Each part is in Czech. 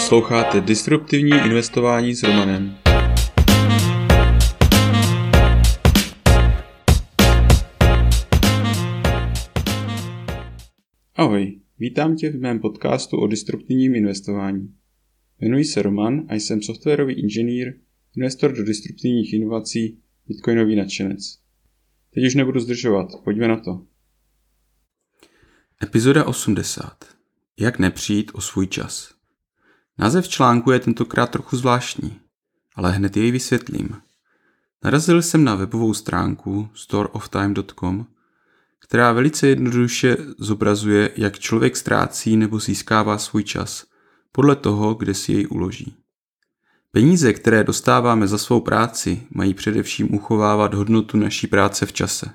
Posloucháte Disruptivní investování s Romanem. Ahoj, vítám tě v mém podcastu o disruptivním investování. Jmenuji se Roman a jsem softwarový inženýr, investor do disruptivních inovací, bitcoinový nadšenec. Teď už nebudu zdržovat, pojďme na to. Epizoda 80. Jak nepřijít o svůj čas. Název článku je tentokrát trochu zvláštní, ale hned jej vysvětlím. Narazil jsem na webovou stránku storeoftime.com, která velice jednoduše zobrazuje, jak člověk ztrácí nebo získává svůj čas podle toho, kde si jej uloží. Peníze, které dostáváme za svou práci, mají především uchovávat hodnotu naší práce v čase.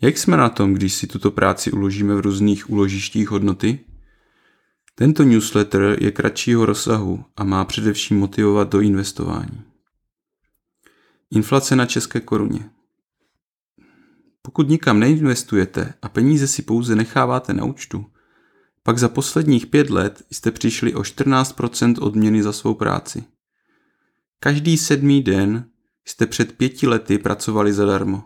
Jak jsme na tom, když si tuto práci uložíme v různých uložištích hodnoty? Tento newsletter je kratšího rozsahu a má především motivovat do investování. Inflace na české koruně. Pokud nikam neinvestujete a peníze si pouze necháváte na účtu, pak za posledních pět let jste přišli o 14% odměny za svou práci. Každý sedmý den jste před pěti lety pracovali zadarmo.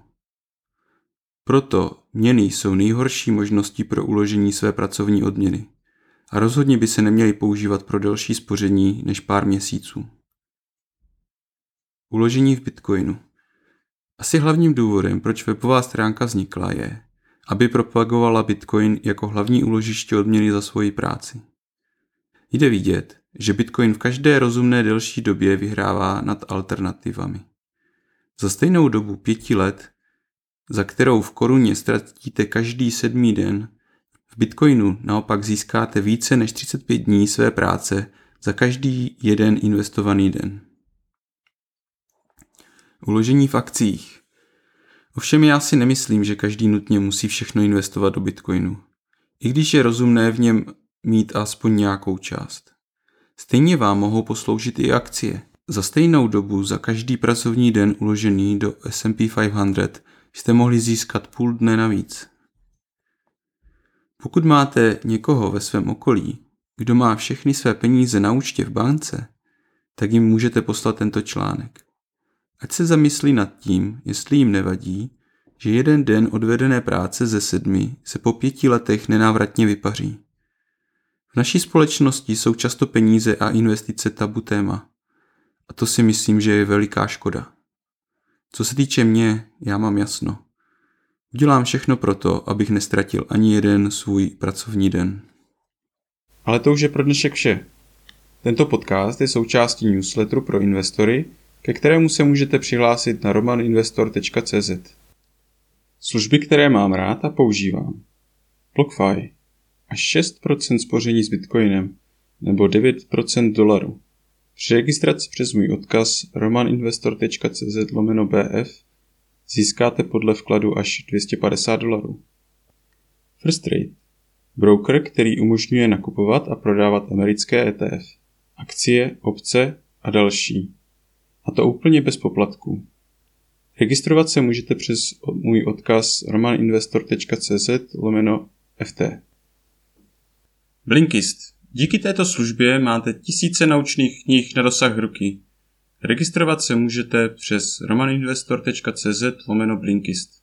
Proto měny jsou nejhorší možností pro uložení své pracovní odměny a rozhodně by se neměly používat pro delší spoření než pár měsíců. Uložení v Bitcoinu Asi hlavním důvodem, proč webová stránka vznikla, je, aby propagovala Bitcoin jako hlavní uložiště odměny za svoji práci. Jde vidět, že Bitcoin v každé rozumné delší době vyhrává nad alternativami. Za stejnou dobu pěti let, za kterou v koruně ztratíte každý sedmý den, v Bitcoinu naopak získáte více než 35 dní své práce za každý jeden investovaný den. Uložení v akcích. Ovšem já si nemyslím, že každý nutně musí všechno investovat do Bitcoinu. I když je rozumné v něm mít aspoň nějakou část. Stejně vám mohou posloužit i akcie. Za stejnou dobu za každý pracovní den uložený do S&P 500 jste mohli získat půl dne navíc. Pokud máte někoho ve svém okolí, kdo má všechny své peníze na účtě v bance, tak jim můžete poslat tento článek. Ať se zamyslí nad tím, jestli jim nevadí, že jeden den odvedené práce ze sedmi se po pěti letech nenávratně vypaří. V naší společnosti jsou často peníze a investice tabu téma. A to si myslím, že je veliká škoda. Co se týče mě, já mám jasno. Udělám všechno proto, abych nestratil ani jeden svůj pracovní den. Ale to už je pro dnešek vše. Tento podcast je součástí newsletteru pro investory, ke kterému se můžete přihlásit na romaninvestor.cz. Služby, které mám rád a používám. BlockFi až 6% spoření s Bitcoinem nebo 9% dolaru. Při registraci přes můj odkaz romaninvestor.cz lomeno BF získáte podle vkladu až 250 dolarů. First Trade. Broker, který umožňuje nakupovat a prodávat americké ETF, akcie, opce a další. A to úplně bez poplatků. Registrovat se můžete přes můj odkaz romaninvestor.cz lomeno FT. Blinkist. Díky této službě máte tisíce naučných knih na dosah ruky. Registrovat se můžete přes romaninvestor.cz lomeno Blinkist.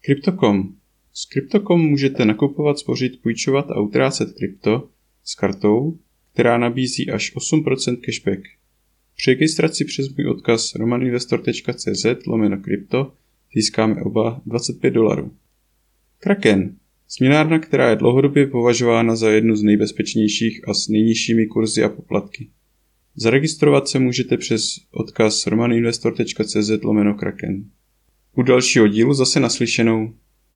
Crypto.com. S Crypto.com můžete nakupovat, spořit, půjčovat a utrácet krypto s kartou, která nabízí až 8% cashback. Při registraci přes můj odkaz romaninvestor.cz lomeno krypto získáme oba 25 dolarů. Kraken. Směnárna, která je dlouhodobě považována za jednu z nejbezpečnějších a s nejnižšími kurzy a poplatky. Zaregistrovat se můžete přes odkaz romaninvestor.cz lomeno kraken. U dalšího dílu zase naslyšenou.